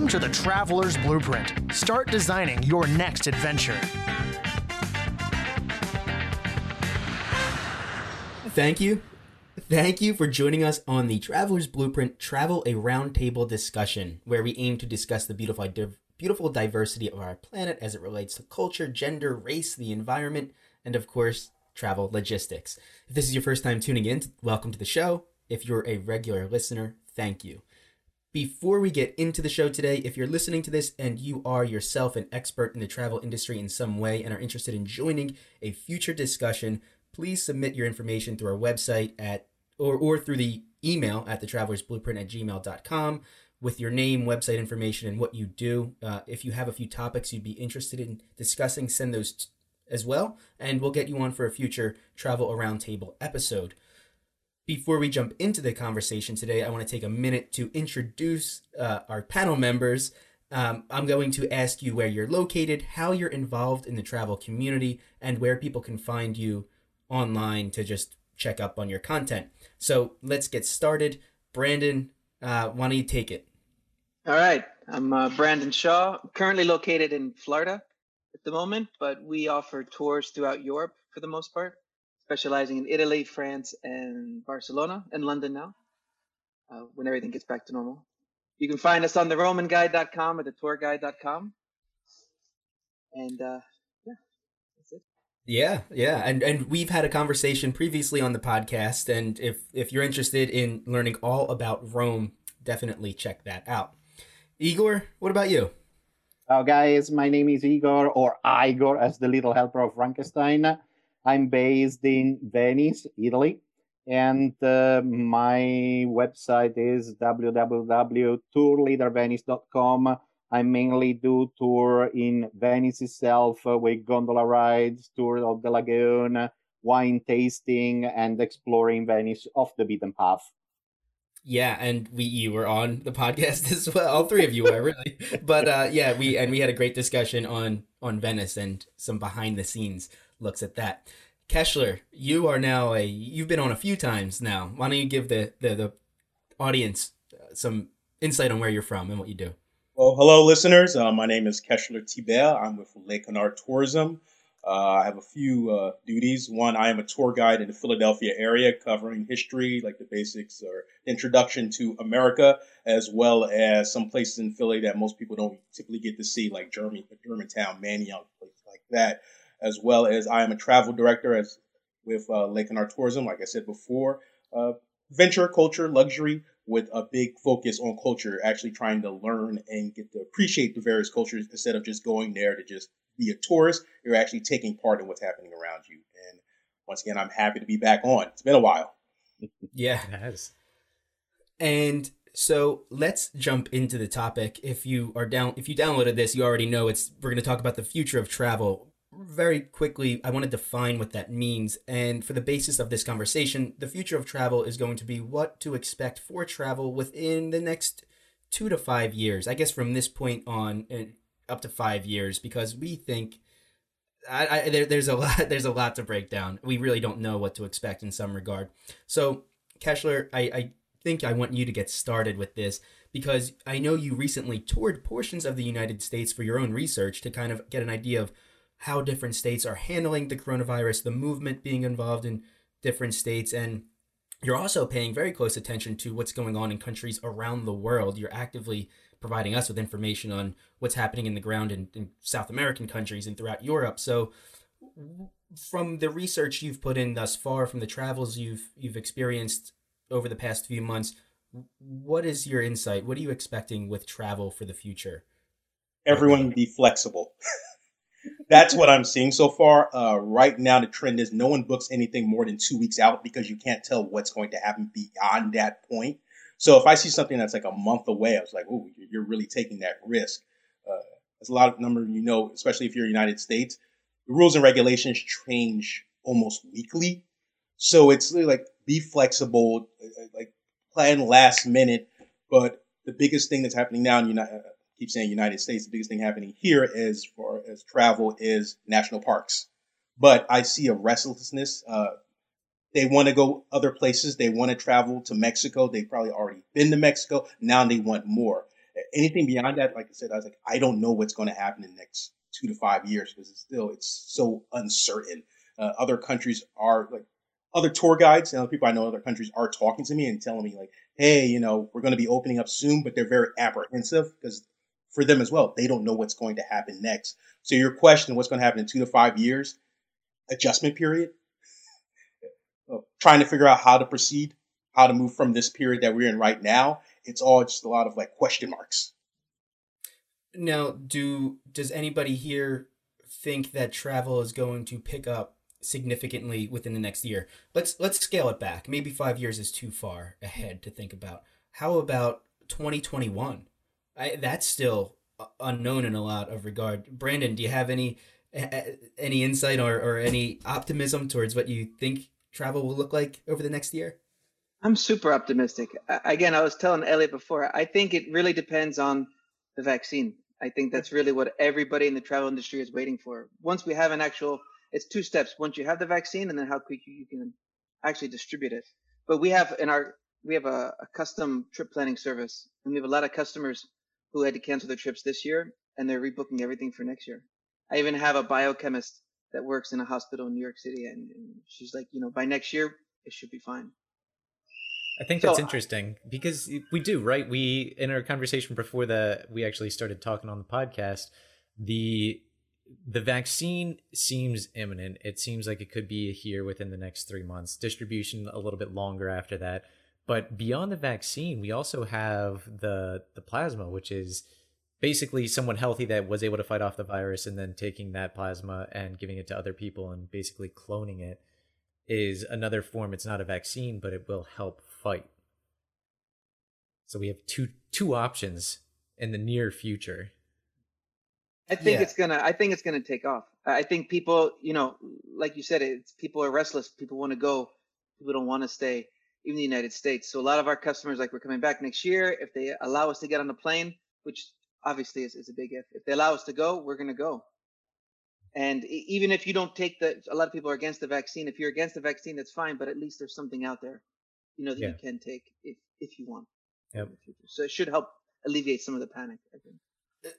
Welcome to the Traveler's Blueprint. Start designing your next adventure. Thank you. Thank you for joining us on the Traveler's Blueprint Travel a Roundtable discussion, where we aim to discuss the beautiful, beautiful diversity of our planet as it relates to culture, gender, race, the environment, and of course, travel logistics. If this is your first time tuning in, welcome to the show. If you're a regular listener, thank you. Before we get into the show today, if you're listening to this and you are yourself an expert in the travel industry in some way and are interested in joining a future discussion, please submit your information through our website at or, or through the email at the travelers blueprint at gmail.com with your name, website information, and what you do. Uh, if you have a few topics you'd be interested in discussing, send those t- as well, and we'll get you on for a future travel around table episode. Before we jump into the conversation today, I want to take a minute to introduce uh, our panel members. Um, I'm going to ask you where you're located, how you're involved in the travel community, and where people can find you online to just check up on your content. So let's get started. Brandon, uh, why don't you take it? All right. I'm uh, Brandon Shaw, currently located in Florida at the moment, but we offer tours throughout Europe for the most part specializing in Italy, France, and Barcelona, and London now, uh, when everything gets back to normal. You can find us on the romanguide.com or the tourguide.com. And uh, yeah, that's it. Yeah, yeah, and and we've had a conversation previously on the podcast, and if if you're interested in learning all about Rome, definitely check that out. Igor, what about you? Oh, guys, my name is Igor, or Igor, as the little helper of Frankenstein. I'm based in Venice, Italy, and uh, my website is www.tourleadervenice.com. I mainly do tour in Venice itself uh, with gondola rides, tour of the lagoon, wine tasting, and exploring Venice off the beaten path. Yeah, and we you were on the podcast as well. All three of you were really, but uh, yeah, we and we had a great discussion on on Venice and some behind the scenes looks at that. Keshler, you are now a you've been on a few times now. Why don't you give the the, the audience uh, some insight on where you're from and what you do? Well, hello, listeners. Uh, my name is Keshler Tibel. I'm with Lake Canard Tourism. Uh, I have a few uh, duties. One, I am a tour guide in the Philadelphia area covering history, like the basics or introduction to America, as well as some places in Philly that most people don't typically get to see, like German, Germantown, Manayunk, places like that as well as I am a travel director as with uh, Lake Canard Tourism, like I said before. Uh, venture, culture, luxury, with a big focus on culture, actually trying to learn and get to appreciate the various cultures instead of just going there to just be a tourist. You're actually taking part in what's happening around you. And once again, I'm happy to be back on. It's been a while. yeah, it has. And so let's jump into the topic. If you are down, if you downloaded this, you already know it's. We're going to talk about the future of travel very quickly, I want to define what that means. And for the basis of this conversation, the future of travel is going to be what to expect for travel within the next two to five years. I guess from this point on, up to five years, because we think. I, I there, there's a lot there's a lot to break down. We really don't know what to expect in some regard. So, Keshler, I, I think I want you to get started with this because I know you recently toured portions of the United States for your own research to kind of get an idea of how different states are handling the coronavirus, the movement being involved in different states, and you're also paying very close attention to what's going on in countries around the world. You're actively providing us with information on what's happening in the ground in, in South American countries and throughout Europe. So, from the research you've put in thus far, from the travels you've you've experienced over the past few months, what is your insight? What are you expecting with travel for the future? Everyone be flexible. That's what I'm seeing so far. Uh, right now, the trend is no one books anything more than two weeks out because you can't tell what's going to happen beyond that point. So if I see something that's like a month away, I was like, "Oh, you're really taking that risk." Uh, a lot of number you know, especially if you're United States. The rules and regulations change almost weekly, so it's really like be flexible, uh, like plan last minute. But the biggest thing that's happening now in United keep saying United States, the biggest thing happening here as far as travel is national parks. But I see a restlessness. Uh, they want to go other places. They want to travel to Mexico. They've probably already been to Mexico. Now they want more. anything beyond that, like I said, I was like, I don't know what's going to happen in the next two to five years because it's still it's so uncertain. Uh, other countries are like other tour guides and other people I know in other countries are talking to me and telling me like, hey, you know, we're going to be opening up soon, but they're very apprehensive because for them as well, they don't know what's going to happen next. So your question, what's going to happen in two to five years? Adjustment period. Oh, trying to figure out how to proceed, how to move from this period that we're in right now. It's all just a lot of like question marks. Now, do does anybody here think that travel is going to pick up significantly within the next year? Let's let's scale it back. Maybe 5 years is too far ahead to think about. How about 2021? I, that's still unknown in a lot of regard. Brandon, do you have any any insight or, or any optimism towards what you think travel will look like over the next year? I'm super optimistic. Again, I was telling Elliot before, I think it really depends on the vaccine. I think that's really what everybody in the travel industry is waiting for. Once we have an actual, it's two steps. Once you have the vaccine, and then how quick you can actually distribute it. But we have in our we have a, a custom trip planning service, and we have a lot of customers who had to cancel their trips this year, and they're rebooking everything for next year. I even have a biochemist that works in a hospital in New York City, and, and she's like, you know, by next year it should be fine. I think that's so, interesting because we do, right? We in our conversation before the we actually started talking on the podcast, the the vaccine seems imminent. It seems like it could be here within the next 3 months. Distribution a little bit longer after that. But beyond the vaccine, we also have the the plasma, which is basically someone healthy that was able to fight off the virus and then taking that plasma and giving it to other people and basically cloning it is another form. It's not a vaccine, but it will help fight. So we have two two options in the near future. I think yeah. it's gonna. I think it's gonna take off. I think people, you know, like you said, it's people are restless. People want to go. People don't want to stay. Even the United States. So a lot of our customers, like we're coming back next year. If they allow us to get on the plane, which obviously is, is a big if. If they allow us to go, we're gonna go. And even if you don't take the, a lot of people are against the vaccine. If you're against the vaccine, that's fine. But at least there's something out there you know that yeah. you can take if if you want. Yep. So it should help alleviate some of the panic. I think.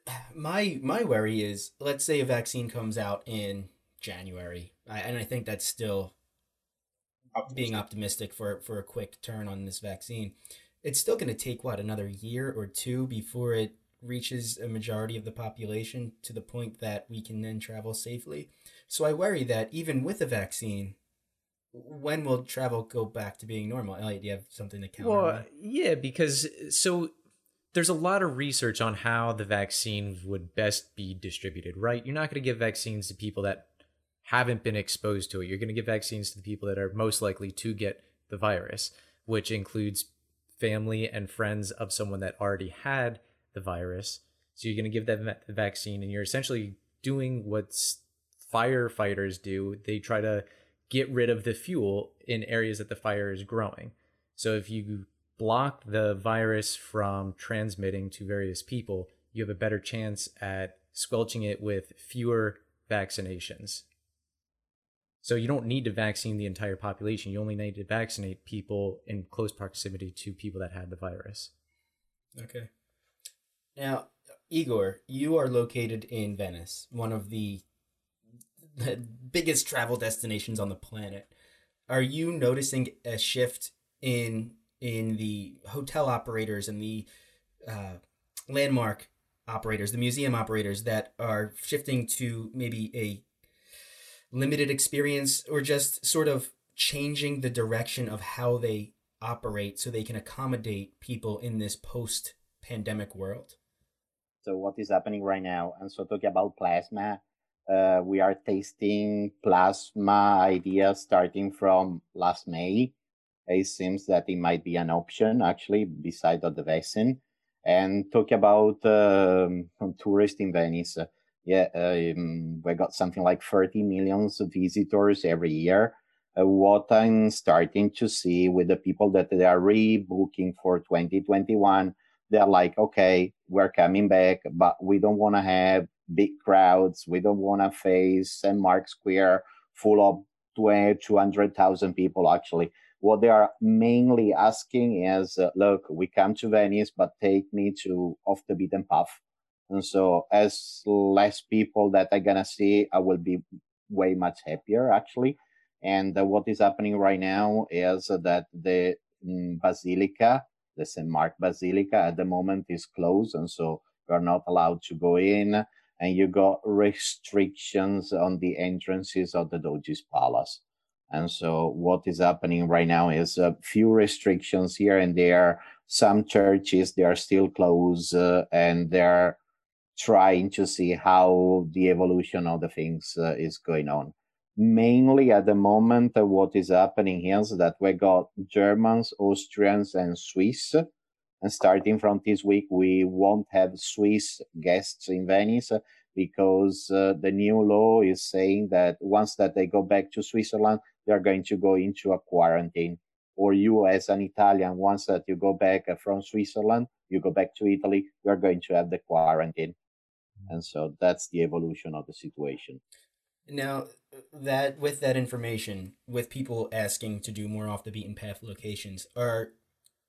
Uh, my my worry is, let's say a vaccine comes out in January, I, and I think that's still optimistic. being optimistic for for a quick turn on this vaccine. It's still going to take what another year or two before it reaches a majority of the population to the point that we can then travel safely. So I worry that even with a vaccine, when will travel go back to being normal? Elliot, do you have something to counter? Well, yeah, because so there's a lot of research on how the vaccines would best be distributed, right? You're not going to give vaccines to people that haven't been exposed to it. You're going to give vaccines to the people that are most likely to get the virus, which includes family and friends of someone that already had the virus. So you're going to give them the vaccine, and you're essentially doing what firefighters do. They try to get rid of the fuel in areas that the fire is growing. So if you block the virus from transmitting to various people, you have a better chance at squelching it with fewer vaccinations. So you don't need to vaccine the entire population. You only need to vaccinate people in close proximity to people that had the virus. Okay. Now, Igor, you are located in Venice, one of the the biggest travel destinations on the planet. Are you noticing a shift in in the hotel operators and the uh, landmark operators, the museum operators that are shifting to maybe a limited experience or just sort of changing the direction of how they operate so they can accommodate people in this post pandemic world? So, what is happening right now? And so, talking about plasma, uh, we are tasting plasma ideas starting from last May. It seems that it might be an option actually beside the vaccine. And talk about um, tourists in Venice. Yeah, um, we got something like 30 millions of visitors every year. Uh, what I'm starting to see with the people that they are rebooking for 2021, they're like, okay, we're coming back, but we don't want to have big crowds. We don't want to face St. Mark's Square full of 200,000 people. Actually, what they are mainly asking is, uh, look, we come to Venice, but take me to off the beaten path. And so, as less people that I'm gonna see, I will be way much happier actually. And uh, what is happening right now is that the mm, Basilica, the St. Mark Basilica, at the moment is closed, and so you are not allowed to go in. And you got restrictions on the entrances of the Doge's Palace. And so, what is happening right now is a few restrictions here and there. Some churches they are still closed, uh, and they're trying to see how the evolution of the things uh, is going on. Mainly at the moment, uh, what is happening here is that we got Germans, Austrians, and Swiss. And starting from this week, we won't have Swiss guests in Venice because uh, the new law is saying that once that they go back to Switzerland, they are going to go into a quarantine. Or you, as an Italian, once that you go back from Switzerland, you go back to Italy, you are going to have the quarantine. And so that's the evolution of the situation. Now, that with that information, with people asking to do more off the beaten path locations, are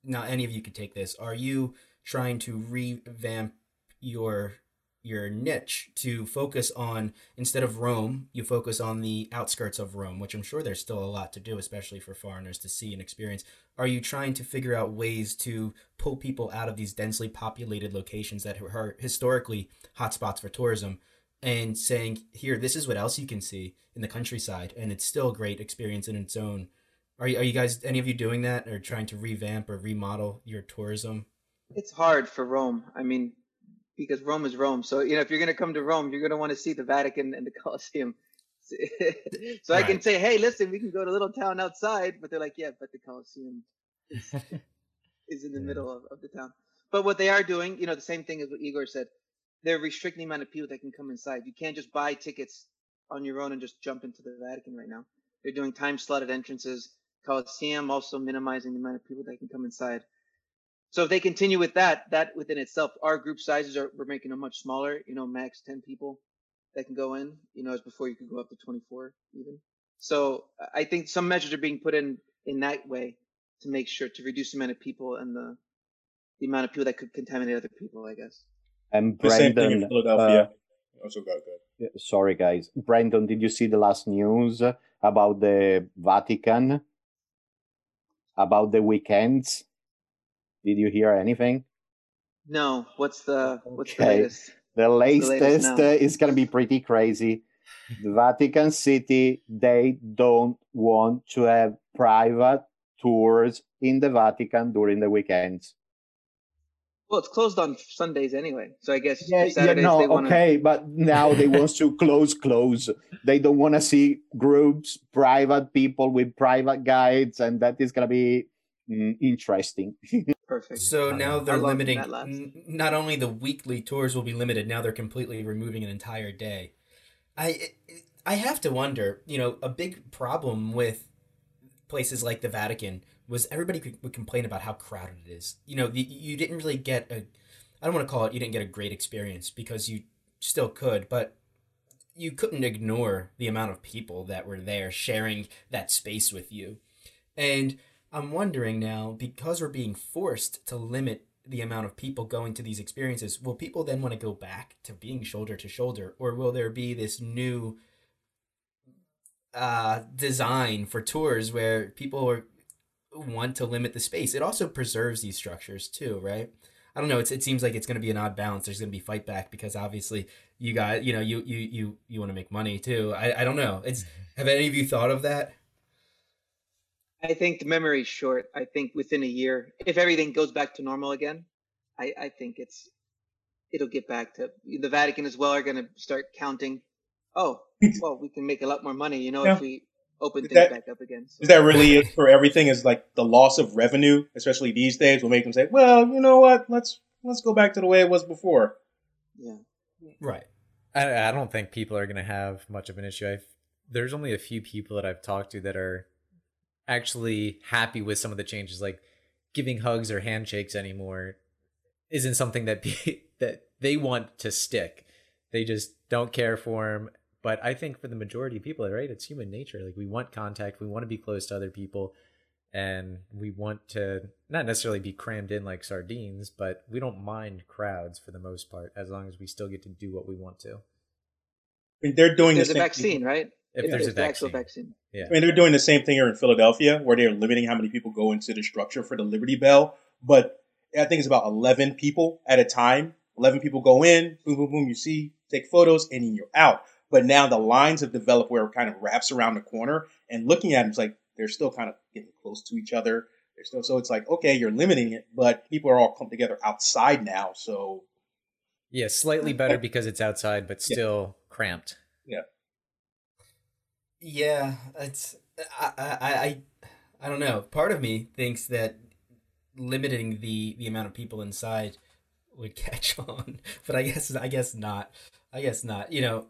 now any of you could take this. Are you trying to revamp your your niche to focus on instead of Rome, you focus on the outskirts of Rome, which I'm sure there's still a lot to do, especially for foreigners to see and experience. Are you trying to figure out ways to pull people out of these densely populated locations that are historically hotspots for tourism and saying, here, this is what else you can see in the countryside, and it's still a great experience in its own. Are you, are you guys, any of you doing that or trying to revamp or remodel your tourism? It's hard for Rome. I mean, because Rome is Rome. So you know, if you're going to come to Rome, you're going to want to see the Vatican and the Colosseum. so right. I can say, hey, listen, we can go to a little town outside, but they're like, yeah, but the Colosseum is, is in the yeah. middle of, of the town. But what they are doing, you know, the same thing as what Igor said, they're restricting the amount of people that can come inside. You can't just buy tickets on your own and just jump into the Vatican right now. They're doing time slotted entrances. Colosseum also minimizing the amount of people that can come inside. So if they continue with that, that within itself, our group sizes are we're making them much smaller. You know, max ten people that can go in. You know, as before you could go up to twenty four even. So I think some measures are being put in in that way to make sure to reduce the amount of people and the the amount of people that could contaminate other people. I guess. And Brandon, Philadelphia. Uh, also got good. Sorry, guys. Brandon, did you see the last news about the Vatican? About the weekends? Did you hear anything? No. What's the what's the latest? The latest, the latest is going to be pretty crazy. The Vatican City they don't want to have private tours in the Vatican during the weekends. Well, it's closed on Sundays anyway, so I guess yeah, yeah no, wanna... okay, but now they want to close, close. They don't want to see groups, private people with private guides, and that is gonna be mm, interesting. Perfect. So now they're limiting. N- not only the weekly tours will be limited. Now they're completely removing an entire day. I I have to wonder. You know, a big problem with places like the Vatican was everybody would complain about how crowded it is. You know, the, you didn't really get a. I don't want to call it. You didn't get a great experience because you still could, but you couldn't ignore the amount of people that were there sharing that space with you, and I'm wondering now, because we're being forced to limit the amount of people going to these experiences, will people then want to go back to being shoulder to shoulder, or will there be this new uh, design for tours where people are, want to limit the space? It also preserves these structures too, right? I don't know. It's, it seems like it's going to be an odd balance. There's going to be fight back because obviously you got you know you you you you want to make money too. I I don't know. It's have any of you thought of that? I think the memory's short. I think within a year, if everything goes back to normal again, I, I think it's it'll get back to the Vatican as well are going to start counting. Oh, well, we can make a lot more money, you know, yeah. if we open things that, back up again. So. Is that really it for everything? Is like the loss of revenue, especially these days, will make them say, "Well, you know what? Let's let's go back to the way it was before." Yeah. Right. I, I don't think people are going to have much of an issue. I've, there's only a few people that I've talked to that are actually happy with some of the changes like giving hugs or handshakes anymore isn't something that be, that they want to stick they just don't care for them but i think for the majority of people right it's human nature like we want contact we want to be close to other people and we want to not necessarily be crammed in like sardines, but we don't mind crowds for the most part as long as we still get to do what we want to. I mean, they're doing There's the a same vaccine, right? If If there's a vaccine. vaccine. Yeah. I mean, they're doing the same thing here in Philadelphia, where they're limiting how many people go into the structure for the Liberty Bell. But I think it's about 11 people at a time. 11 people go in, boom, boom, boom, you see, take photos, and then you're out. But now the lines have developed where it kind of wraps around the corner, and looking at them, it's like they're still kind of getting close to each other. They're still, so it's like, okay, you're limiting it, but people are all come together outside now. So Yeah, slightly better because it's outside, but Yeah. still cramped. Yeah, it's I, I I I don't know. Part of me thinks that limiting the the amount of people inside would catch on, but I guess I guess not. I guess not. You know,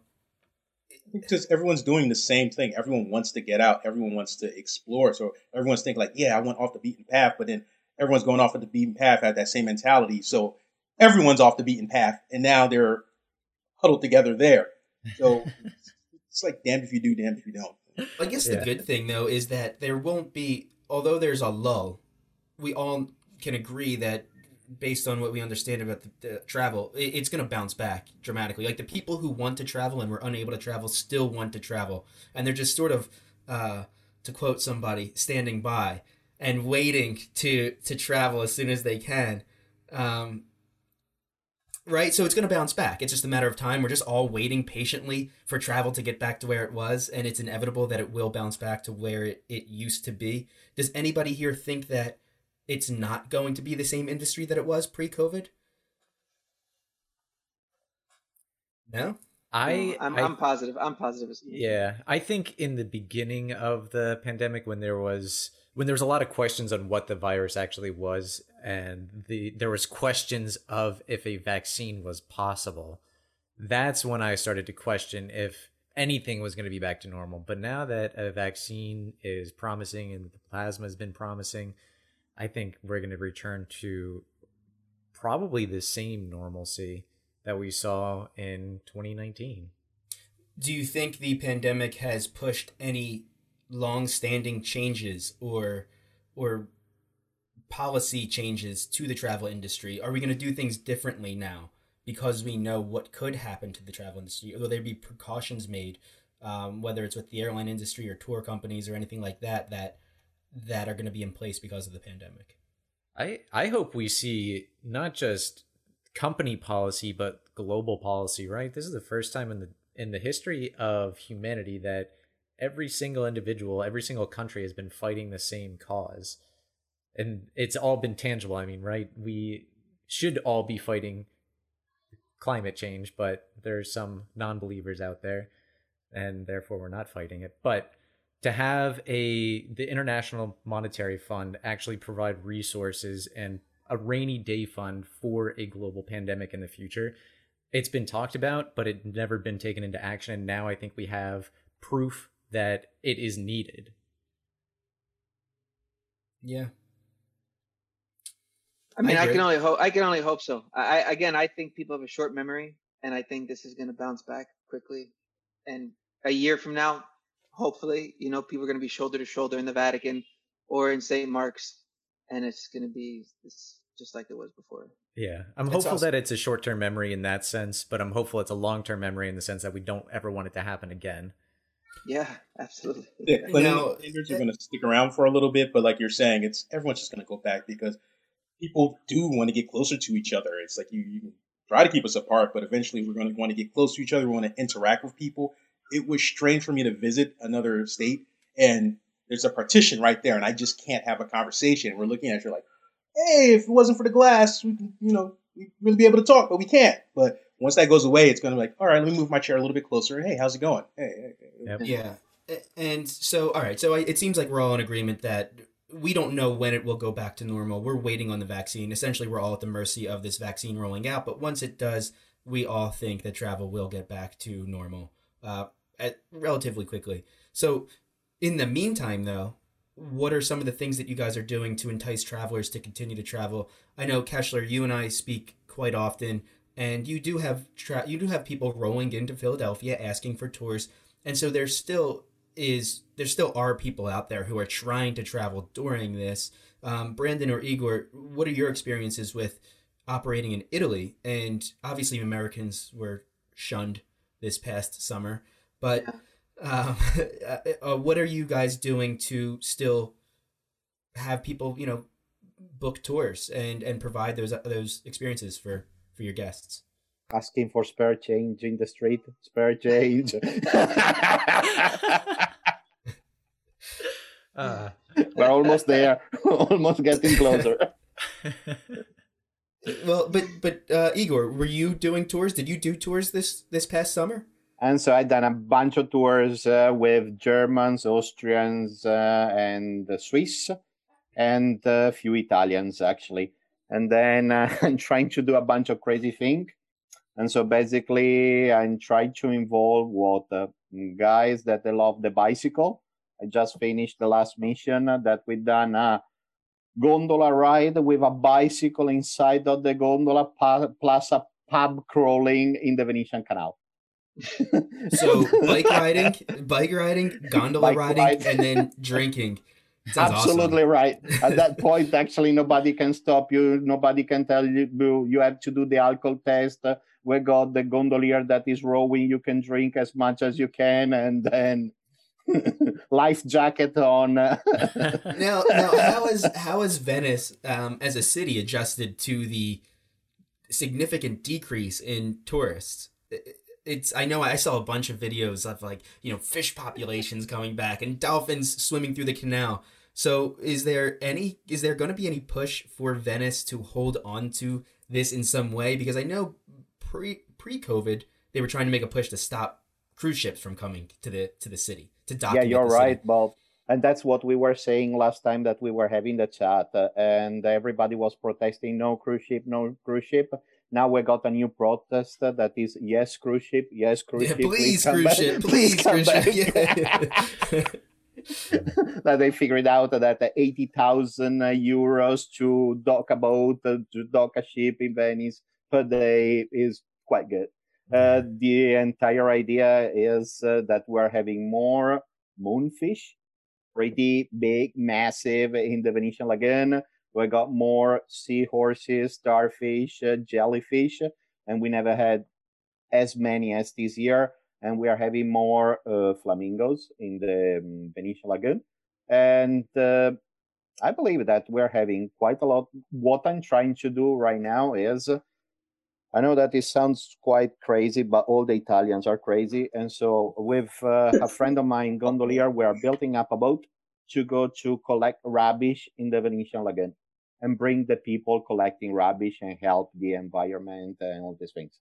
because everyone's doing the same thing. Everyone wants to get out. Everyone wants to explore. So everyone's thinking like, yeah, I went off the beaten path, but then everyone's going off of the beaten path had that same mentality. So everyone's off the beaten path, and now they're huddled together there. So it's like damned if you do, damned if you don't. I guess Yeah. the good thing though is that there won't be, although there's a lull, we all can agree that based on what we understand about the, the travel, it, it's going to bounce back dramatically. Like the people who want to travel and were unable to travel still want to travel, and they're just sort of, uh, to quote somebody, standing by and waiting to to travel as soon as they can. Um, right? So it's going to bounce back. It's just a matter of time. We're just all waiting patiently for travel to get back to where it was, and it's inevitable that it will bounce back to where it, it used to be. Does anybody here think that it's not going to be the same industry that it was pre COVID? No? I, I'm, I I'm positive. I'm positive. Yeah, I think in the beginning of the pandemic, when there was when there was a lot of questions on what the virus actually was, and the there was questions of if a vaccine was possible, that's when I started to question if anything was going to be back to normal. But now that a vaccine is promising and the plasma has been promising, I think we're going to return to probably the same normalcy that we saw in 2019. Do you think the pandemic has pushed any long-standing changes or or policy changes to the travel industry? Are we going to do things differently now because we know what could happen to the travel industry? Will there be precautions made, um, whether it's with the airline industry or tour companies or anything like that, that that are going to be in place because of the pandemic? I I hope we see not just company policy but global policy, right? This is the first time in the in the history of humanity that every single individual, every single country has been fighting the same cause. And it's all been tangible. I mean, right? We should all be fighting climate change, but there's some non-believers out there and therefore we're not fighting it. But to have a the International Monetary Fund actually provide resources and a rainy day fund for a global pandemic in the future. It's been talked about, but it never been taken into action. And now I think we have proof that it is needed. Yeah. I mean, I I, can only hope. I can only hope so. I, I again, I think people have a short memory, and I think this is going to bounce back quickly. And a year from now, hopefully, you know, people are going to be shoulder to shoulder in the Vatican or in St. Mark's, and it's going to be this, just like it was before. Yeah. I'm That's hopeful awesome. that it's a short term memory in that sense, but I'm hopeful it's a long term memory in the sense that we don't ever want it to happen again. Yeah, absolutely. Yeah, but Now- standards are going to stick around for a little bit, but like you're saying, it's everyone's just going to go back because people do want to get closer to each other. It's like you, you try to keep us apart, but eventually we're going to want to get close to each other. We want to interact with people. It was strange for me to visit another state and there's a partition right there, and I just can't have a conversation. We're looking at you like, hey, if it wasn't for the glass, we can, you know, we'd really be able to talk, but we can't. But once that goes away, it's going to be like, all right, let me move my chair a little bit closer. Hey, how's it going? Hey, hey, hey. Yep. Yeah. And so, all right. So I, it seems like we're all in agreement that we don't know when it will go back to normal. We're waiting on the vaccine. Essentially, we're all at the mercy of this vaccine rolling out. But once it does, we all think that travel will get back to normal uh, at relatively quickly. So, in the meantime, though, what are some of the things that you guys are doing to entice travelers to continue to travel? I know Keshler, you and I speak quite often, and you do have tra- you do have people rolling into Philadelphia asking for tours, and so there's still is there still are people out there who are trying to travel during this. Um, Brandon or Igor, what are your experiences with operating in Italy? And obviously, Americans were shunned this past summer, but um, uh, what are you guys doing to still have people, you know, book tours and and provide those those experiences for for your guests? asking for spare change in the street. Spare change. Uh, We're almost there. almost getting closer. Well, but but uh, Igor, were you doing tours? Did you do tours this this past summer? And so I've done a bunch of tours uh, with Germans, Austrians, uh, and the Swiss, and a few Italians actually. And then uh, I'm trying to do a bunch of crazy things. And so basically, I'm trying to involve what uh, guys that they love the bicycle. I just finished the last mission that we done a gondola ride with a bicycle inside of the gondola plus a pub crawling in the Venetian Canal. So bike riding, bike riding, gondola Bike riding, ride. and then drinking. Sounds Absolutely right. At that point, actually, nobody can stop you. Nobody can tell you you have to do the alcohol test. Uh, We got the gondolier that is rowing. You can drink as much as you can, and then life jacket on. Awesome. Now, now, how is how is Venice um, as a city adjusted to the significant decrease in tourists? It- It's I know I saw a bunch of videos of like you know fish populations coming back and dolphins swimming through the canal. So is there any is there going to be any push for Venice to hold on to this in some way? Because I know pre pre COVID they were trying to make a push to stop cruise ships from coming to the to the city to dock. yeah, you're right, Bob. And that's what we were saying last time that we were having the chat, uh, and everybody was protesting no cruise ship, no cruise ship. Now we got a new protest uh, that is yes cruise ship, yes cruise Yeah, ship. please come cruise back, ship, please come cruise ship. Yeah. that they figured out that 80,000 euros to dock a boat, uh, to dock a ship in Venice per day is quite good. Uh, the entire idea is uh, that we're having more moonfish, pretty big, massive in the Venetian Lagoon. We got more seahorses, starfish, uh, jellyfish, and we never had as many as this year and we are having more uh, flamingos in the um, Venetian Lagoon. And uh, I believe that we're having quite a lot. What I'm trying to do right now is I know that it sounds quite crazy, but all the Italians are crazy. And so, with uh, a friend of mine, Gondolier, we are building up a boat to go to collect rubbish in the Venetian Lagoon and bring the people collecting rubbish and help the environment and all these things.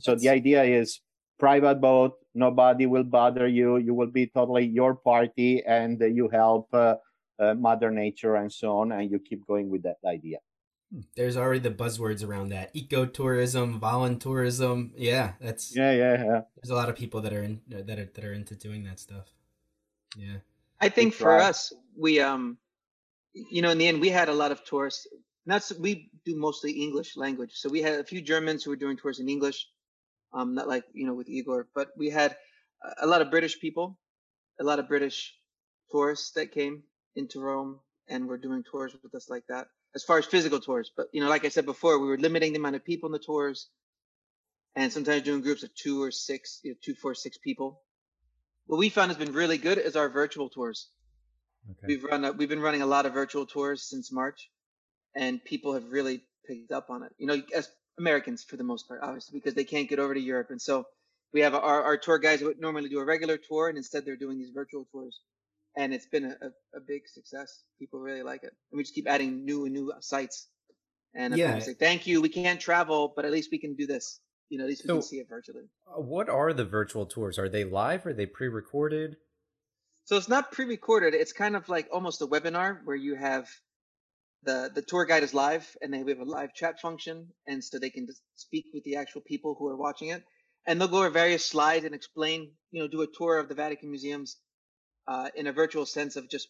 So, the idea is private boat nobody will bother you you will be totally your party and uh, you help uh, uh, mother nature and so on and you keep going with that idea There's already the buzzwords around that: ecotourism, voluntourism. Yeah, that's yeah yeah yeah there's a lot of people that are in that are that are into doing that stuff. Yeah. I think Good for try. us, we um, you know, in the end, we had a lot of tourists. Not we do mostly English language, so we had a few Germans who were doing tours in English. Um, not like you know with Igor, but we had a lot of British people, a lot of British tourists that came into Rome and were doing tours with us like that. As far as physical tours, but you know, like I said before, we were limiting the amount of people in the tours, and sometimes doing groups of two or six, you know, two, four, six people. What we found has been really good is our virtual tours. Okay. We've run a, we've been running a lot of virtual tours since March, and people have really picked up on it. You know, as Americans for the most part, obviously, because they can't get over to Europe, and so we have our, our tour guys would normally do a regular tour, and instead they're doing these virtual tours, and it's been a, a, a big success. People really like it, and we just keep adding new and new sites. And Yeah. say, thank you. We can't travel, but at least we can do this. You know, at least we can see it virtually. Uh, What are the virtual tours? Are they live? Are they pre-recorded? So it's not pre-recorded. It's kind of like almost a webinar where you have the the tour guide is live, and then we have a live chat function, and so they can just speak with the actual people who are watching it, and they'll go over various slides and explain, you know, do a tour of the Vatican museums uh, in a virtual sense of just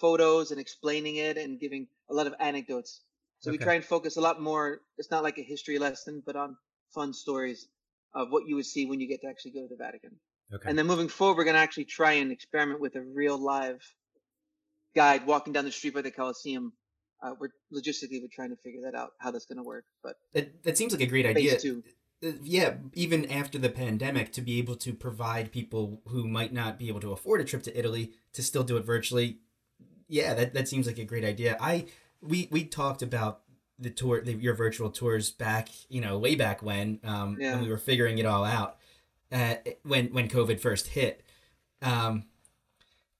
photos and explaining it and giving a lot of anecdotes. So we try and focus a lot more. It's not like a history lesson, but on fun stories of what you would see when you get to actually go to the Vatican. Okay. And then moving forward, we're going to actually try and experiment with a real live guide walking down the street by the Coliseum. Uh, we're logistically we're trying to figure that out how that's going to work. But That, that seems like a great idea. two, Uh, yeah, even after the pandemic, to be able to provide people who might not be able to afford a trip to Italy to still do it virtually, yeah, that, that seems like a great idea. I we we talked about the tour, the, your virtual tours back, you know, way back when, um, Yeah. when we were figuring it all out, uh, when when COVID first hit, um,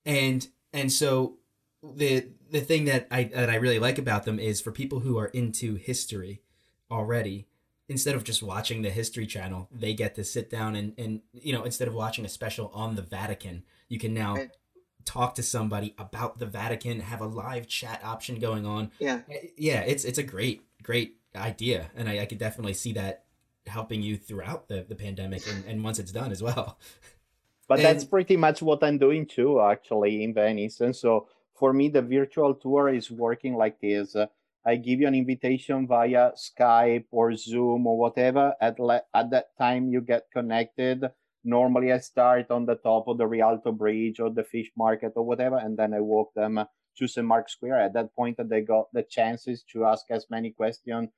and and so the the thing that I that I really like about them is for people who are into history already instead of just watching the history channel they get to sit down and and you know instead of watching a special on the vatican you can now Right. talk to somebody about the vatican have a live chat option going on. Yeah, yeah it's it's a great great idea. And i, I could definitely see that helping you throughout the, the pandemic and, and once it's done as well But that's pretty much what I'm doing too, actually, in Venice. And so for me, the virtual tour is working like this. Uh, I give you an invitation via Skype or Zoom or whatever. At, le- at that time, you get connected. Normally, I start on the top of the Rialto Bridge or the fish market or whatever, and then I walk them to St. Mark Square. At that point, they got the chances to ask as many questions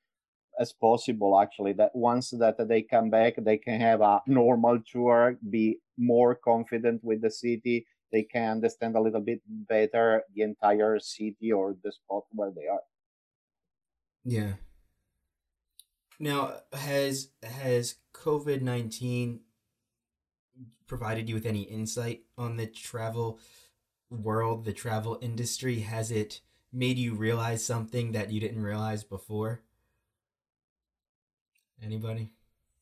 as possible actually that once that they come back they can have a normal tour be more confident with the city they can understand a little bit better the entire city or the spot where they are Yeah. Now, has has COVID nineteen provided you with any insight on the travel world, the travel industry? Has it made you realize something that you didn't realize before? Anybody?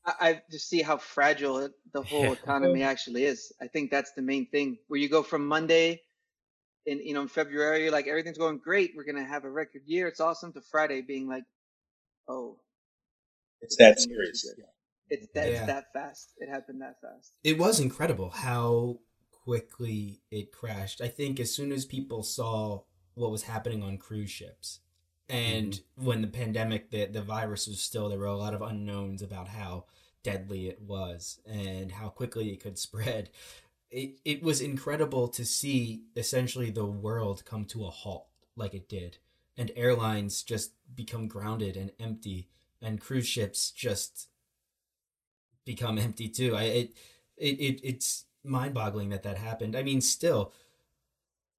I, I just see how fragile the whole economy actually is. I think that's the main thing. Where you go from Monday, in you know in February, you're like everything's going great. We're gonna have a record year. It's awesome. To Friday being like, oh, It's that serious. good. it's that Yeah. it's that fast. It happened that fast. It was incredible how quickly it crashed. I think as soon as people saw what was happening on cruise ships, and mm-hmm. when the pandemic, the the virus was still there were a lot of unknowns about how deadly it was and how quickly it could spread. It it was incredible to see essentially the world come to a halt like it did, and airlines just become grounded and empty, and cruise ships just become empty too. I it it, it it's mind boggling that that happened. I mean, still,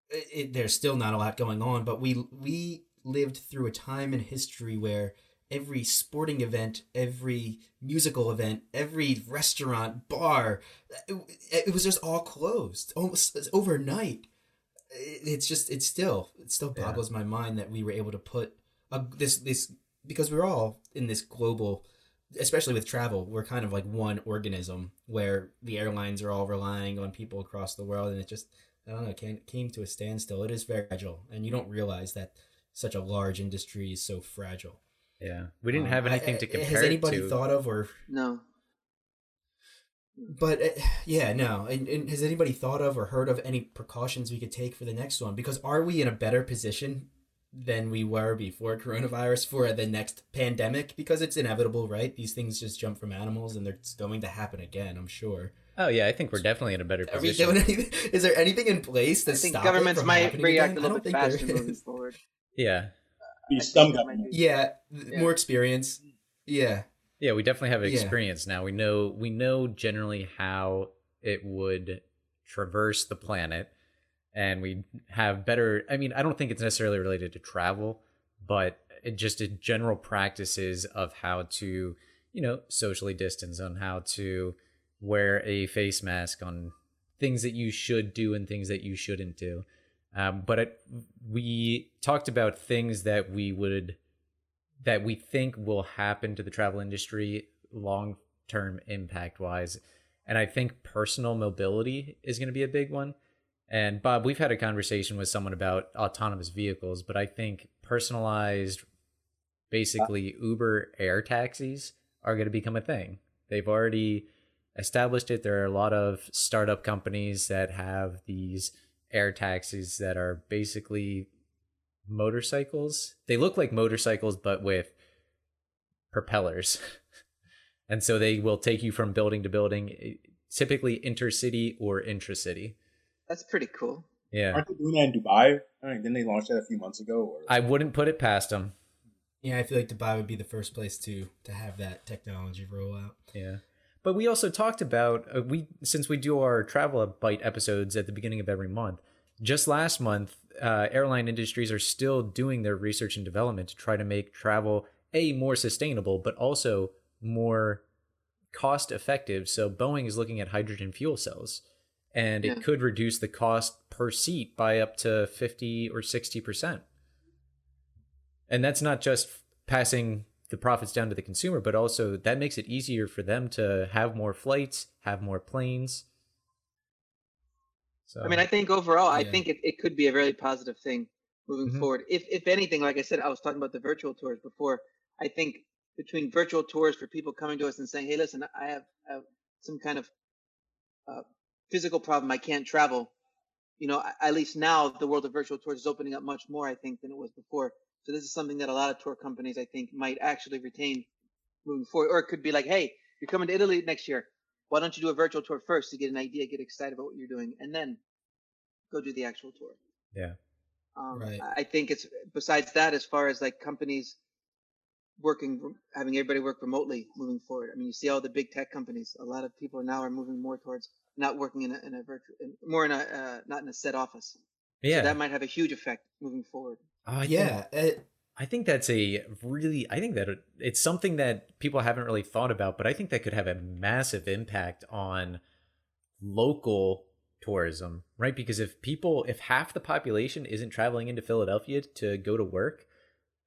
it, it, there's still not a lot going on, but we we lived through a time in history where every sporting event, every musical event, every restaurant, bar, it, it was just all closed almost overnight. It, it's just it's still it still Yeah. boggles my mind that we were able to put a, this this because we're all in this global especially with travel, we're kind of like one organism where the airlines are all relying on people across the world, and it just I don't know came came to a standstill. It is very fragile, and you don't realize that such a large industry is so fragile. Yeah, we didn't Um, have anything I- to compare Has anybody it to. thought of or? No, But uh, yeah, no. And, and has anybody thought of or heard of any precautions we could take for the next one? Because are we in a better position than we were before coronavirus for the next pandemic? Because it's inevitable, right? These things just jump from animals, and they're it's going to happen again. I'm sure. oh yeah, I think we're definitely in a better Are we position. doing anything? Is there anything in place to I think stop governments it from might react again? a I little don't bit faster moving forward. Yeah, Be some think that might government. Yeah, Yeah. more experience. Yeah, yeah, we definitely have Yeah. experience now. We know we know generally how it would traverse the planet, and we have better. I mean, I don't think it's necessarily related to travel, but it just in general practices of how to, you know, socially distance, on how to wear a face mask, on things that you should do and things that you shouldn't do. Um, but it, we talked about things that we would that we think will happen to the travel industry long term impact wise. And I think personal mobility is going to be a big one. And Bob, we've had a conversation with someone about autonomous vehicles, but I think personalized, basically Uber air taxis are going to become a thing. They've already established it. There are a lot of startup companies that have these air taxis that are basically motorcycles. They look like motorcycles, but with propellers. and so they will take you from building to building. Eh, typically intercity or intracity. That's pretty cool. Yeah, Aren't they doing that in Dubai? I mean, didn't they launch that a few months ago? Or... I wouldn't put it past them. Yeah, I feel like Dubai would be the first place to to have that technology roll out. Yeah. But we also talked about uh, we since we do our travel bite episodes at the beginning of every month. Just last month, uh, airline industries are still doing their research and development to try to make travel a more sustainable, but also more cost effective. So Boeing is looking at hydrogen fuel cells, and Yeah. it could reduce the cost per seat by up to fifty or sixty percent. And that's not just passing the profits down to the consumer, but also that makes it easier for them to have more flights, have more planes. So I mean, I think overall, I think it, it could be a very positive thing moving Mhm. forward. If if anything, like I said, I was talking about the virtual tours before. I think between virtual tours for people coming to us and saying, "Hey, listen, I have, I have some kind of uh, physical problem, I can't travel," you know, at least now the world of virtual tours is opening up much more, I think, than it was before. So this is something that a lot of tour companies, I think, might actually retain moving forward. Or it could be like, "Hey, you're coming to Italy next year. Why don't you do a virtual tour first to get an idea, get excited about what you're doing, and then go do the actual tour. yeah. Um, Right. I I think it's besides that, as far as like companies working, having everybody work remotely moving forward. I mean, you see all the big tech companies. A lot of people now are moving more towards not working in a, in a virtual, in, more in a uh, not in a set office. Yeah. So that might have a huge effect moving forward. I think- yeah, it, I think that's a really I think that it's something that people haven't really thought about, but I think that could have a massive impact on local tourism, right? Because if people if half the population isn't traveling into Philadelphia to go to work,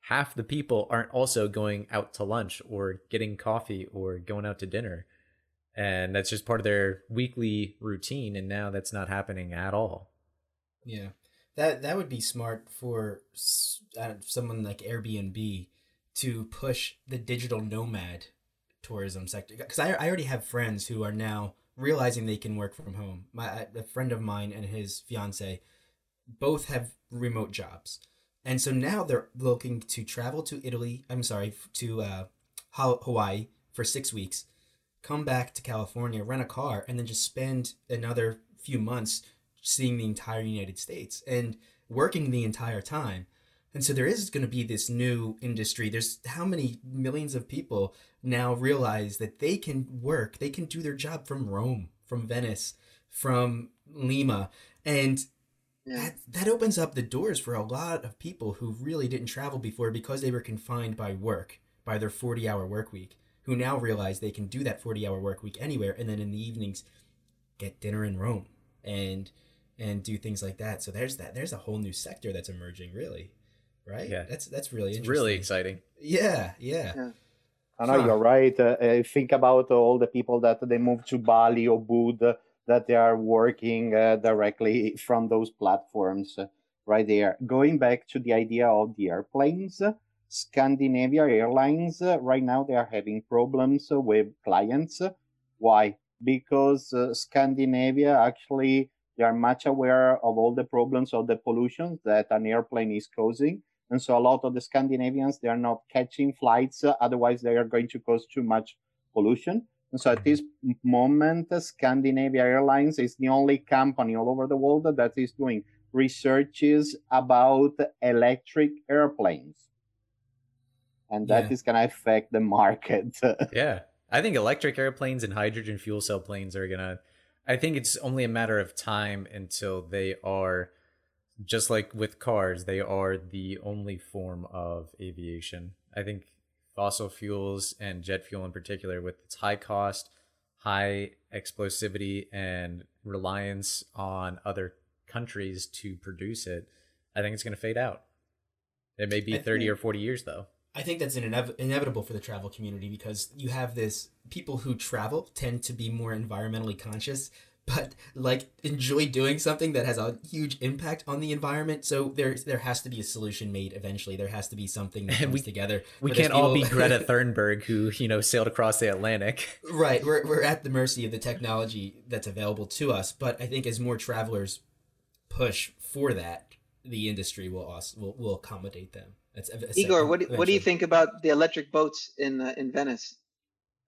half the people aren't also going out to lunch or getting coffee or going out to dinner. And that's just part of their weekly routine and now that's not happening at all. Yeah, that that would be smart for uh, someone like Airbnb to push the digital nomad tourism sector. Because I, I already have friends who are now realizing they can work from home. My a friend of mine and his fiance both have remote jobs, and so now they're looking to travel to Italy. I'm sorry, to uh, Hawaii for six weeks, come back to California, rent a car, and then just spend another few months seeing the entire United States and working the entire time. And so there is going to be this new industry. There's how many millions of people now realize that they can work, they can do their job from Rome, from Venice, from Lima. And that that opens up the doors for a lot of people who really didn't travel before because they were confined by work, by their 40-hour work week, who now realize they can do that 40-hour work week anywhere and then in the evenings get dinner in Rome and and do things like that. So there's that there's a whole new sector that's emerging really. Right? Yeah. That's that's really It's interesting. really exciting. Yeah, yeah. Yeah. I know Huh. you're right. Uh, uh, think about all the people that they move to Bali or Bud uh, that they are working uh, directly from those platforms uh, right there. Going back to the idea of the airplanes, uh, Scandinavia Airlines uh, right now they are having problems uh, with clients. Why? Because uh, Scandinavia actually they are much aware of all the problems of the pollution that an airplane is causing and so a lot of the Scandinavians they are not catching flights, otherwise they are going to cause too much pollution. And so at mm-hmm. this moment, Scandinavia Airlines is the only company all over the world that is doing researches about electric airplanes, and that Yeah. is going to affect the market. Yeah. I think electric airplanes and hydrogen fuel cell planes are going to I think it's only a matter of time until they are just like with cars, they are the only form of aviation. I think fossil fuels and jet fuel in particular with its high cost, high explosivity and reliance on other countries to produce it, I think it's going to fade out. It may be 30 think- or 40 years though. I think that's an inev- inevitable for the travel community because you have this people who travel tend to be more environmentally conscious, but like enjoy doing something that has a huge impact on the environment. So there there has to be a solution made eventually. There has to be something that comes we- together. We can't all be Greta Thunberg who, you know, sailed across the Atlantic. right. We're we're at the mercy of the technology that's available to us. But I think as more travelers push for that, the industry will also will, will accommodate them. That's Igor, what do, what do you think about the electric boats in uh, in Venice?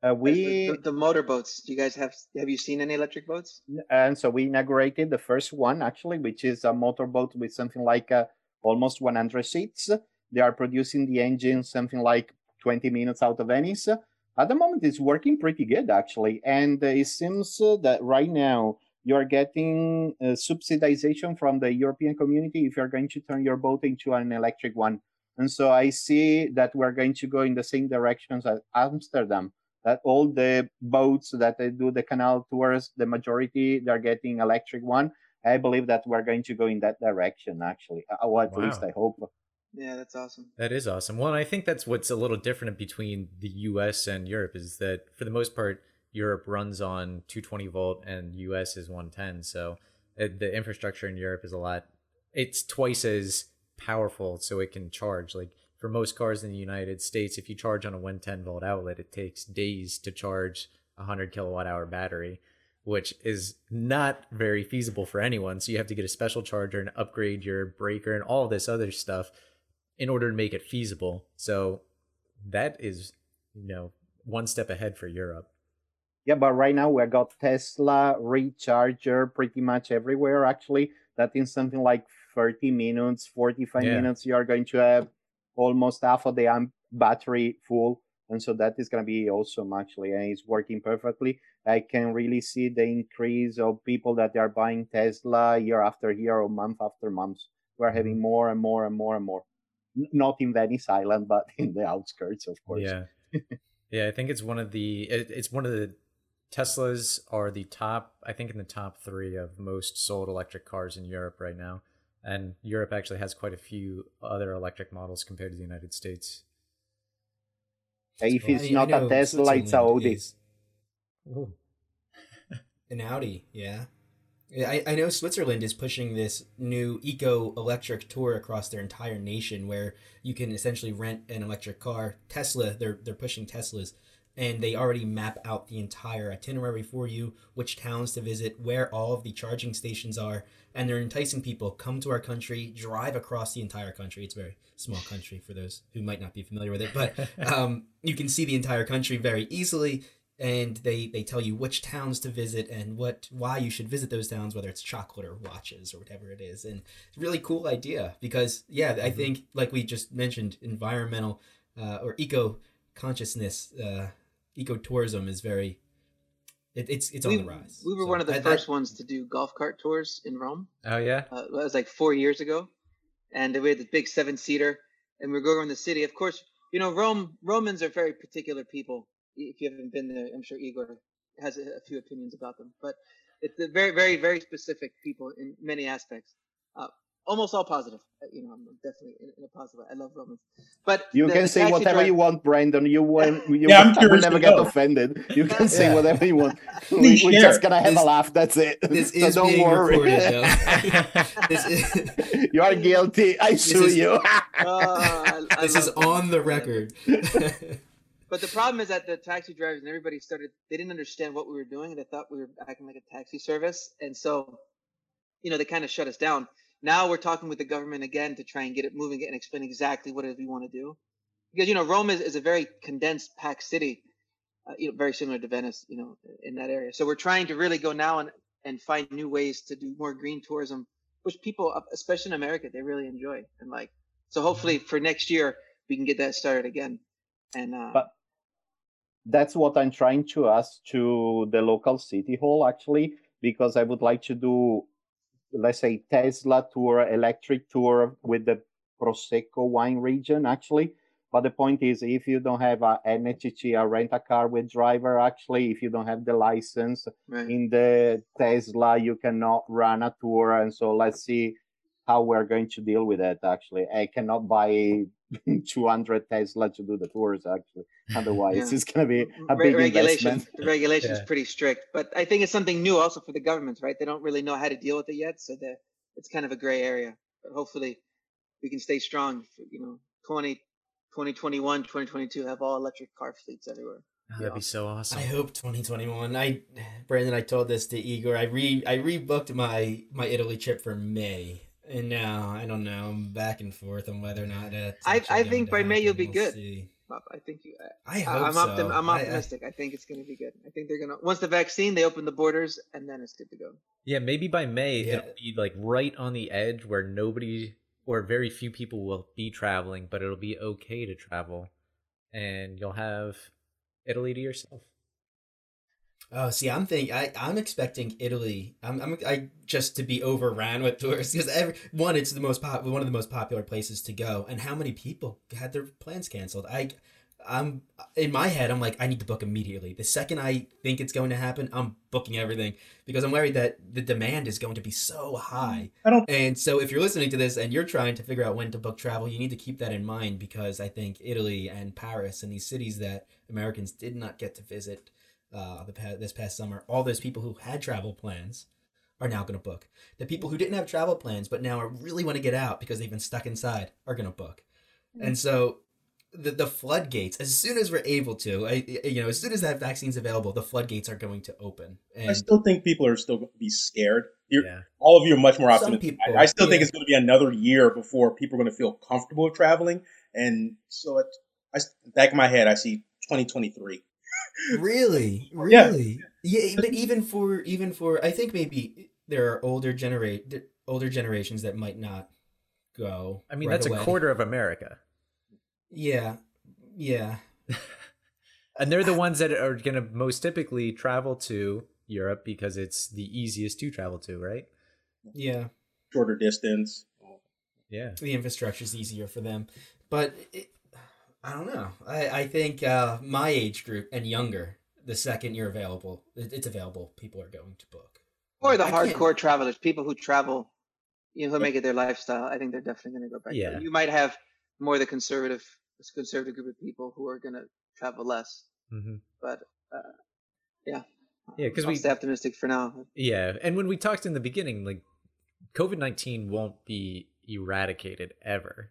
Uh, we the, the, the motorboats. Do you guys have have you seen any electric boats? and so we inaugurated the first one actually, which is a motorboat with something like uh, almost 100 seats. They are producing the engine something like 20 minutes out of Venice. At the moment, it's working pretty good actually, and it seems uh, that right now you are getting uh, subsidization from the European community if you're going to turn your boat into an electric one. And so I see that we're going to go in the same directions as Amsterdam. That all the boats that they do the canal tours, the majority they're getting electric one. I believe that we're going to go in that direction actually. Uh, or at Wow. least I hope. Yeah, that's awesome. That is awesome. Well, and I think that's what's a little different between the US and Europe is that for the most part, Europe runs on 220 volt and US is 110. So uh, the infrastructure in Europe is a lot, it's twice as powerful so it can charge. Like for most cars in the United States, if you charge on a 110 volt outlet, it takes days to charge a 100 kilowatt hour battery, which is not very feasible for anyone. So you have to get a special charger and upgrade your breaker and all this other stuff in order to make it feasible. So that is, you know, one step ahead for Europe. Yeah, but right now we got Tesla recharger pretty much everywhere. Actually, that in something like 30 minutes, 45 Yeah. minutes, you are going to have almost half of the amp battery full. And so that is going to be awesome, actually. And it's working perfectly. I can really see the increase of people that are buying Tesla year after year or month after month. We're mm-hmm. having more and more and more and more. Not in Venice Island, but in the outskirts, of course. Yeah. yeah, I think it's one of the it, it's one of the Teslas are the top I think in the top 3 of most sold electric cars in Europe right now. And Europe actually has quite a few other electric models compared to the United States. If it's I not a Tesla, it's a Switzerland Audi. An Audi, yeah. Yeah, I, I know Switzerland is pushing this new eco electric tour across their entire nation where you can essentially rent an electric car. Tesla, they're they're pushing Teslas and they already map out the entire itinerary for you, which towns to visit, where all of the charging stations are, and they're enticing people come to our country, drive across the entire country. It's a very small country for those who might not be familiar with it, but um, you can see the entire country very easily and they they tell you which towns to visit and what why you should visit those towns whether it's chocolate or watches or whatever it is and it's a really cool idea because yeah i think like we just mentioned environmental uh, or eco consciousness uh, eco tourism is very it, it's it's we, on the rise we were So one of the I- I- first ones to do golf cart tours in Rome. Oh yeah. Uh, that was like four years ago, and we had the big seven seater, and we were going around the city. Of course, you know Rome. Romans are very particular people. If you haven't been there, I'm sure Igor has a, a few opinions about them, but it's a very, very, very specific people in many aspects. Uh, almost all positive. Uh, You know, I'm definitely in, in a positive. I love Romans, but You the- can the say whatever driver- you want, Brandon. You will, you Yeah, I'm will never get offended. You can say Yeah. whatever you want. we, Please we're just gonna have This- a laugh. That's it. this so is don't worry. recorded this is you are guilty. I sue is- you. I- I this is that. on the record But the problem is that the taxi drivers and everybody started, they didn't understand what we were doing. They thought we were acting like a taxi service. And so, you know, they kind of shut us down. Now we're talking with the government again to try and get it moving and explain exactly what it is we want to do. Because, you know, Rome is, is a very condensed, packed city, uh, you know, very similar to Venice, you know, in that area. So we're trying to really go now and, and find new ways to do more green tourism, which people, especially in America, they really enjoy. And like, so hopefully for next year, we can get that started again. And, uh, But- That's what I'm trying to ask to the local city hall actually, because I would like to do, let's say, Tesla tour, electric tour with the Prosecco wine region actually. But the point is, if you don't have a NHC, a rent a car with driver, actually, if you don't have the license right. in the Tesla, you cannot run a tour. And so let's see how we're going to deal with that. Actually, I cannot buy 200 Tesla to do the tours. Actually, otherwise Yeah. it's going to be a big regulation. investment. The regulation is Yeah. pretty strict, but I think it's something new also for the governments, right? They don't really know how to deal with it yet, so that it's kind of a gray area. But hopefully, we can stay strong. For, you know, 20, 2021, 2022, have all electric car fleets everywhere. Oh, that'd be so awesome. I hope 2021. I Brandon, I told this to Igor. I re I rebooked my my Italy trip for May, and now I don't know. I'm back and forth on whether or not. It's I- I think by May you'll be We'll good. see. Up. I think you. I I hope I'm, so. optim- I'm I- I- optimistic. I, think it's going to be good. I think they're going to once the vaccine, they open the borders, and then it's good to go. Yeah, maybe by May Yeah. it'll be like right on the edge where nobody or very few people will be traveling, but it'll be okay to travel, and you'll have Italy to yourself. Oh, see, I'm thinking, I, I'm expecting Italy. I'm, I'm, I just to be overran with tourists because every one, it's the most pop, one of the most popular places to go, and how many people had their plans canceled? I, I'm in my head, I'm like, I need to book immediately. The second I think it's going to happen, I'm booking everything because I'm worried that the demand is going to be so high. I don't. And so, if you're listening to this and you're trying to figure out when to book travel, you need to keep that in mind because I think Italy and Paris and these cities that Americans did not get to visit uh, the pa- this past summer, all those people who had travel plans are now going to book. The people who didn't have travel plans but now are really want to get out because they've been stuck inside are going to book. And so the the floodgates, as soon as we're able to, I, you know, as soon as that vaccine's available, the floodgates are going to open. I still think people are still going to be scared. You're, Yeah. All of you are much more Some optimistic. people, I, I still think it's going to be another year before people are going to feel comfortable traveling. And so, it, I, back in my head, I see 2023. Really really yeah. but even for even for i think maybe there are older generate older generations that might not go I mean, right that's away. a quarter of America, yeah yeah and they're the ones that are going to most typically travel to Europe because it's the easiest to travel to, right? yeah Shorter distance. Yeah. the infrastructure is easier for them but it, i don't know i i think uh my age group and younger the second you're available it, it's available people are going to book Or the I can't- hardcore travelers, people who travel, you know, who make it their lifestyle. I think they're definitely going to go back. there. Yeah. You might have more of the conservative, this conservative group of people who are going to travel less, hmm but uh, yeah. Yeah, 'cause I'll we- stay optimistic for now. Yeah, and when we talked in the beginning, like COVID nineteen won't be eradicated ever.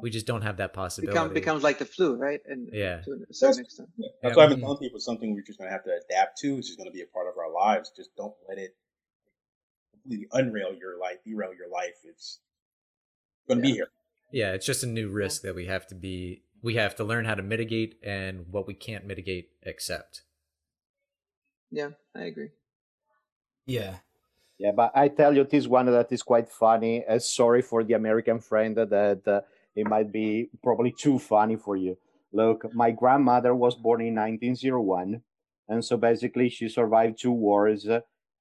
We just don't have that possibility. Become becomes like the flu, right? And Yeah. to a certain extent. That's Yeah, why I've been telling people something we're just going to have to adapt to. It's just going to be a part of our lives. Just don't let it completely unrail your life, derail your life. It's going to be here. yeah, it's just a new risk that we have to be. We have to learn how to mitigate and what we can't mitigate accept. Yeah, I agree. yeah Yeah, but I tell you, this one that is quite funny. Uh, sorry for the American friend that uh, it might be probably too funny for you. Look, my grandmother was born in 1901, and so basically she survived two wars.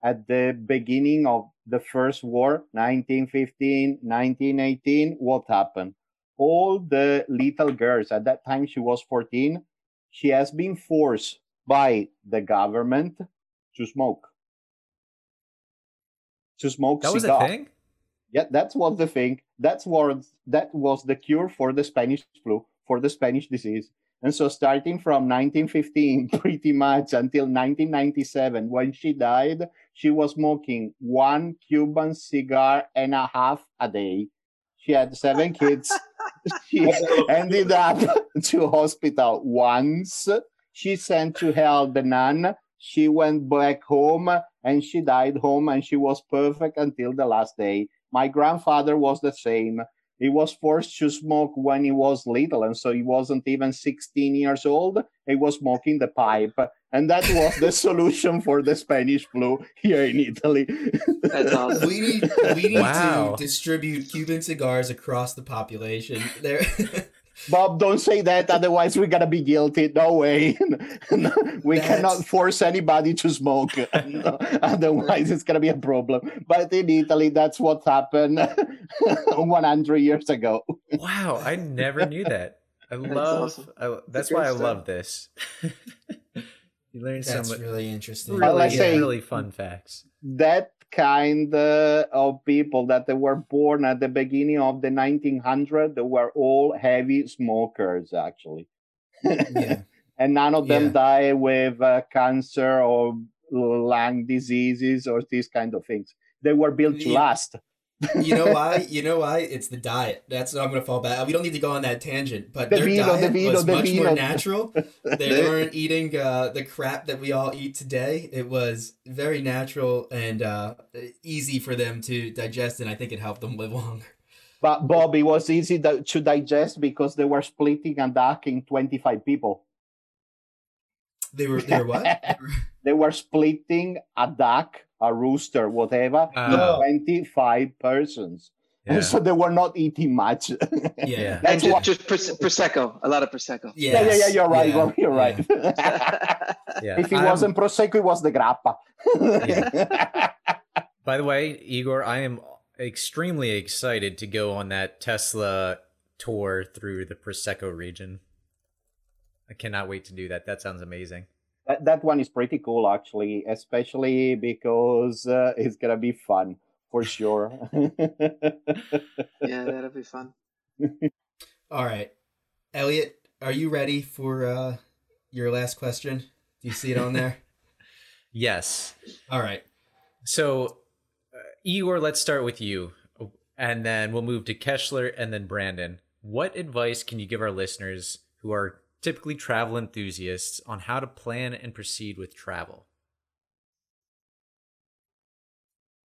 At the beginning of the first war, 1915, 1918, what happened? All the little girls, at that time she was 14, she has been forced by the government to smoke to smoke That was a thing. Yeah, that's what the thing. That's what that was the cure for the Spanish flu, for the Spanish disease. And so, starting from 1915, pretty much until 1997, when she died, she was smoking one Cuban cigar and a half a day. She had seven kids. she ended up to hospital once. She sent to hell the nun. She went back home and she died home and she was perfect until the last day. My grandfather was the same. He was forced to smoke when he was little, and so he wasn't even 16 years old. He was smoking the pipe, and that was the solution for the Spanish flu here in Italy. That's awesome. we need we need Wow. to distribute Cuban cigars across the population. There, Bob, don't say that, otherwise we're gonna be guilty. No way. we That's- cannot force anybody to smoke. Otherwise, it's gonna be a problem. But in Italy, that's what happened 100 years ago. Wow, I never knew that. I love. awesome. I, that's why I stuff. love this. you learn that's some really interesting. Well, really, let's say- really fun facts. that kind uh, of people that they were born at the beginning of the 1900s they were all heavy smokers actually yeah. and none of them Yeah. die with uh, cancer or lung diseases or these kind of things they were built to Yeah. last You know why? You know why? It's the diet. That's what I'm going to fall back. We don't need to go on that tangent, but The their vino, the diet vino, was the much more natural. They weren't eating uh, the crap that we all eat today. It was very natural and uh, easy for them to digest, and I think it helped them live longer. But Bob, it was easy to digest because they were splitting a duck in 25 people. They were they were what? They were splitting a duck, a rooster, whatever, in ah. 25 persons. Yeah. So they were not eating much. yeah. And That's just, why. just prosecco, a lot of prosecco. Yeah, yeah, yeah, you're right. Yeah, Bob, you're right. Yeah. if it I'm- wasn't Prosecco, it was the grappa. By the way, Igor, I am extremely excited to go on that Tesla tour through the Prosecco region. I cannot wait to do that. That sounds amazing. That, that one is pretty cool, actually, especially because uh, it's going to be fun for sure. yeah, that'll be fun. All right. Elliot, are you ready for uh your last question? Do you see it on there? Yes. All right. So, uh, Igor, let's start with you, and then we'll move to Keshler and then Brandon. What advice can you give our listeners who are typically travel enthusiasts on how to plan and proceed with travel?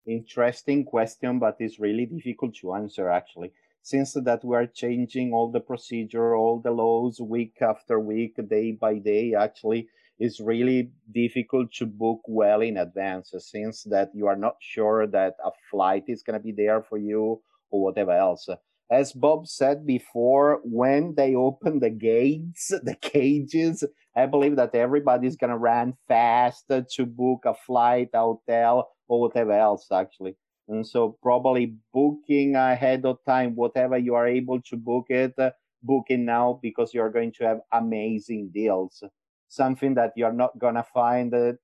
Interesting question, but it's really difficult to answer actually. Since that we are changing all the procedure, all the laws week after week, day by day, actually, it's really difficult to book well in advance since that you are not sure that a flight is going to be there for you or whatever else. As Bob said before, when they open the gates, the cages, I believe that everybody's going to run fast to book a flight, a hotel, or whatever else actually. And so probably booking ahead of time, whatever you are able to book it, uh, book it now because you're going to have amazing deals. Something that you're not going to find uh,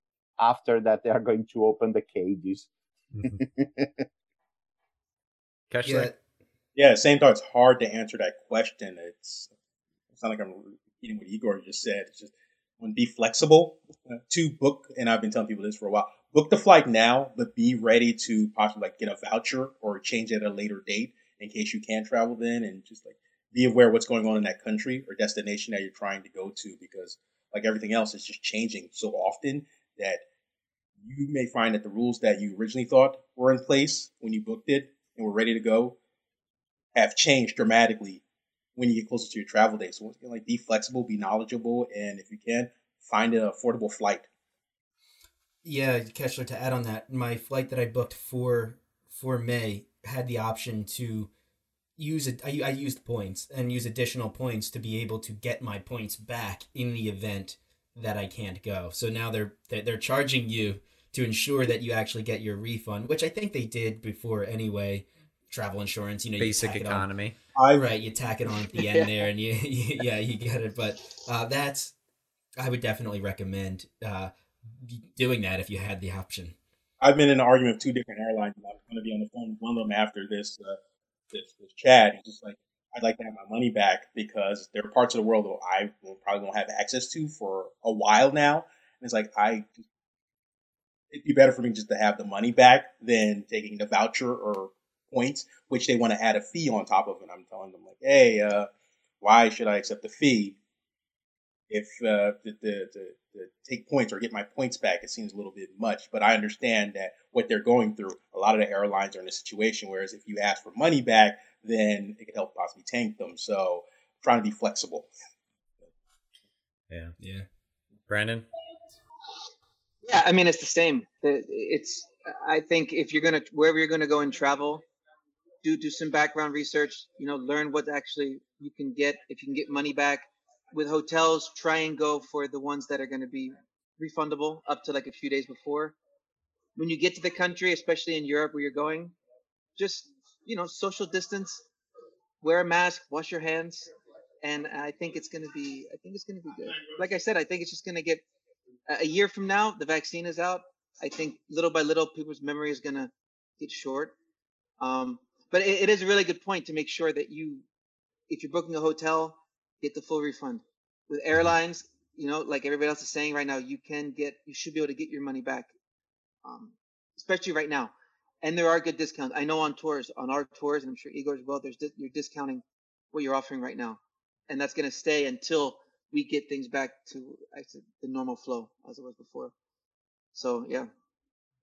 after that they are going to open the cages. Keshler? Yeah. Yeah, same thought. It's hard to answer that question. It's it's not like I'm repeating what Igor just said. It's just one, be flexible. Uh, two, book, and I've been telling people this for a while. Book the flight now, but be ready to possibly like get a voucher or change at a later date in case you can't travel then, and just like be aware what's going on in that country or destination that you're trying to go to because like everything else, it's just changing so often that you may find that the rules that you originally thought were in place when you booked it and were ready to go have changed dramatically when you get closer to your travel day. So like be flexible, be knowledgeable, and if you can, find an affordable flight. Yeah, Keshler, to add on that, my flight that I booked for for May had the option to use it. I, used points and use additional points to be able to get my points back in the event that I can't go. So now they're, they're charging you to ensure that you actually get your refund, which I think they did before anyway. Travel insurance, you know, Basic tack it on- economy. I right you tack it on at the end there and you, you yeah you get it but uh, that's i would definitely recommend uh, doing that if you had the option I've been in an argument with two different airlines. and I'm going to be on the phone with one of them after this uh, this, this chat. He's just like, I'd like to have my money back because there are parts of the world that I will probably won't have access to for a while now. And it's like I, it'd be better for me just to have the money back than taking the voucher or points, which they want to add a fee on top of And I'm telling them like, hey, uh, why should I accept the fee if uh, the, the, the, the take points or get my points back? It seems a little bit much, but I understand that what they're going through. A lot of the airlines are in a situation whereas if you ask for money back, then it could help possibly tank them. So I'm trying to be flexible. Yeah. yeah Brandon? Yeah, I mean it's the same. The- It's I think if you're gonna wherever you're gonna go and travel, do do some background research. You know, learn what actually you can get if you can get money back. With hotels, try and go for the ones that are going to be refundable up to like a few days before. When you get to the country, especially in Europe where you're going, just you know, social distance, wear a mask, wash your hands, and I think it's going to be I think it's going to be good. Like I said, I think it's just going to get a year from now, the vaccine is out. I think little by little, people's memory is gonna get short. Um, but it, it is a really good point to make sure that you, if you're booking a hotel, get the full refund. With airlines, you know, like everybody else is saying right now, you can get, you should be able to get your money back, um, especially right now. And there are good discounts. I know on tours, on our tours, and I'm sure Igor as well. There's you're discounting what you're offering right now, and that's gonna stay until we get things back to I said, the normal flow as it was before. So yeah,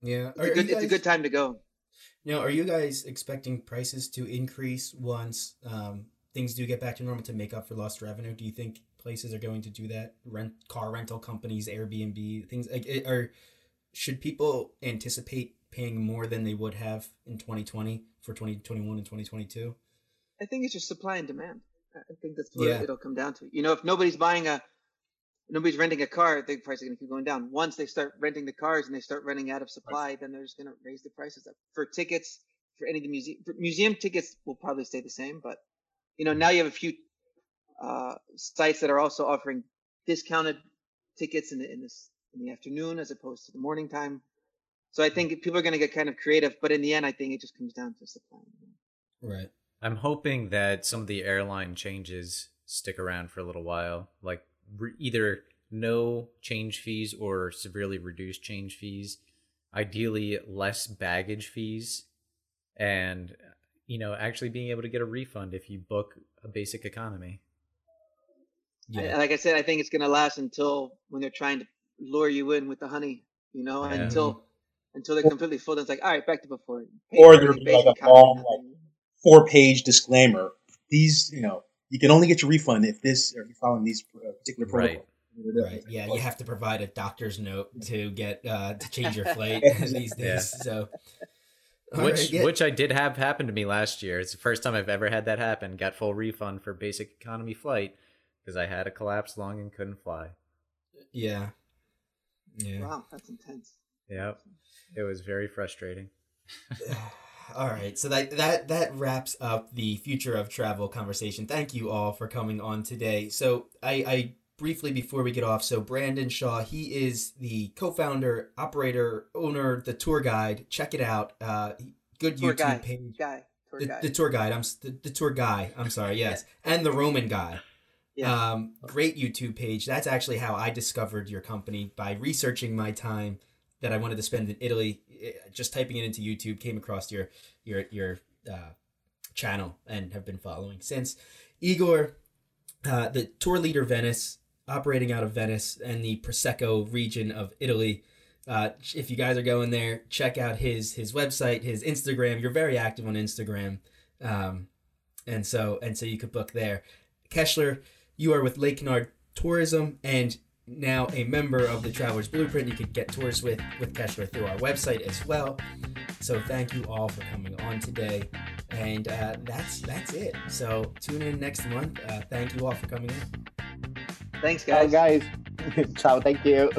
yeah it's a good, it's a good time to go. Now, are you guys expecting prices to increase once um, things do get back to normal to make up for lost revenue? Do you think places are going to do that? Rent car rental companies, Airbnb, things like it, or should people anticipate paying more than they would have in 2020 for 2021 and 2022? I think it's just supply and demand. I think that's what Yeah. it'll come down to. You know, if nobody's buying a, nobody's renting a car, the price is going to keep going down. Once they start renting the cars and they start running out of supply, then they're just going to raise the prices up. For tickets, for any of the museum, museum tickets will probably stay the same, but you know, now you have a few uh, sites that are also offering discounted tickets in the in this in the afternoon as opposed to the morning time. So I think people are going to get kind of creative, but in the end, I think it just comes down to supply. Right. I'm hoping that some of the airline changes stick around for a little while, like re- either no change fees or severely reduced change fees, ideally less baggage fees, and you know actually being able to get a refund if you book a basic economy. I- Yeah. like I said, I think it's going to last until when they're trying to lure you in with the honey, you know, Yeah. until until they're completely full. Then it's like, all right, back to before. Pay Or for there'll be like a long, nothing. Four page disclaimer. These, you know, you can only get your refund if this, or if you're following these uh, particular Right. protocols. Right. Yeah, you have to provide a doctor's note to get uh, to change your flight these Yeah. days. So, All which right, yeah. which I did have happen to me last year. It's the first time I've ever had that happen. Got full refund for basic economy flight because I had a collapsed lung and couldn't fly. yeah, yeah. Wow, that's intense. Yep. It was very frustrating. all right, so that that that wraps up the future of travel conversation. Thank you all for coming on today. So I, I briefly before we get off, so Brandon Shaw, he is the co-founder, operator, owner, the tour guide. Check it out. Uh, good Tour YouTube guy, page. guy, tour The, guy. the tour guide. I'm the, the tour guy. I'm sorry. Yes, and the Roman guy. yeah, Um, great YouTube page. That's actually how I discovered your company by researching my time that I wanted to spend in Italy. Eh, Just typing it into YouTube, came across your your your uh, channel and have been following since. Igor, uh, the tour leader Venice, operating out of Venice and the Prosecco region of Italy. Uh, if you guys are going there, check out his his website, his Instagram. You're very active on Instagram, um, and so and so you could book there. Keshler, you are with Lake Nard Tourism and now a member of the Traveler's Blueprint. You could get tours with with Keshler through our website as well. So thank you all for coming on today, and uh, that's that's it. So tune in next month. Uh, thank you all for coming in. Thanks, guys. guys. guys. Ciao. Thank you.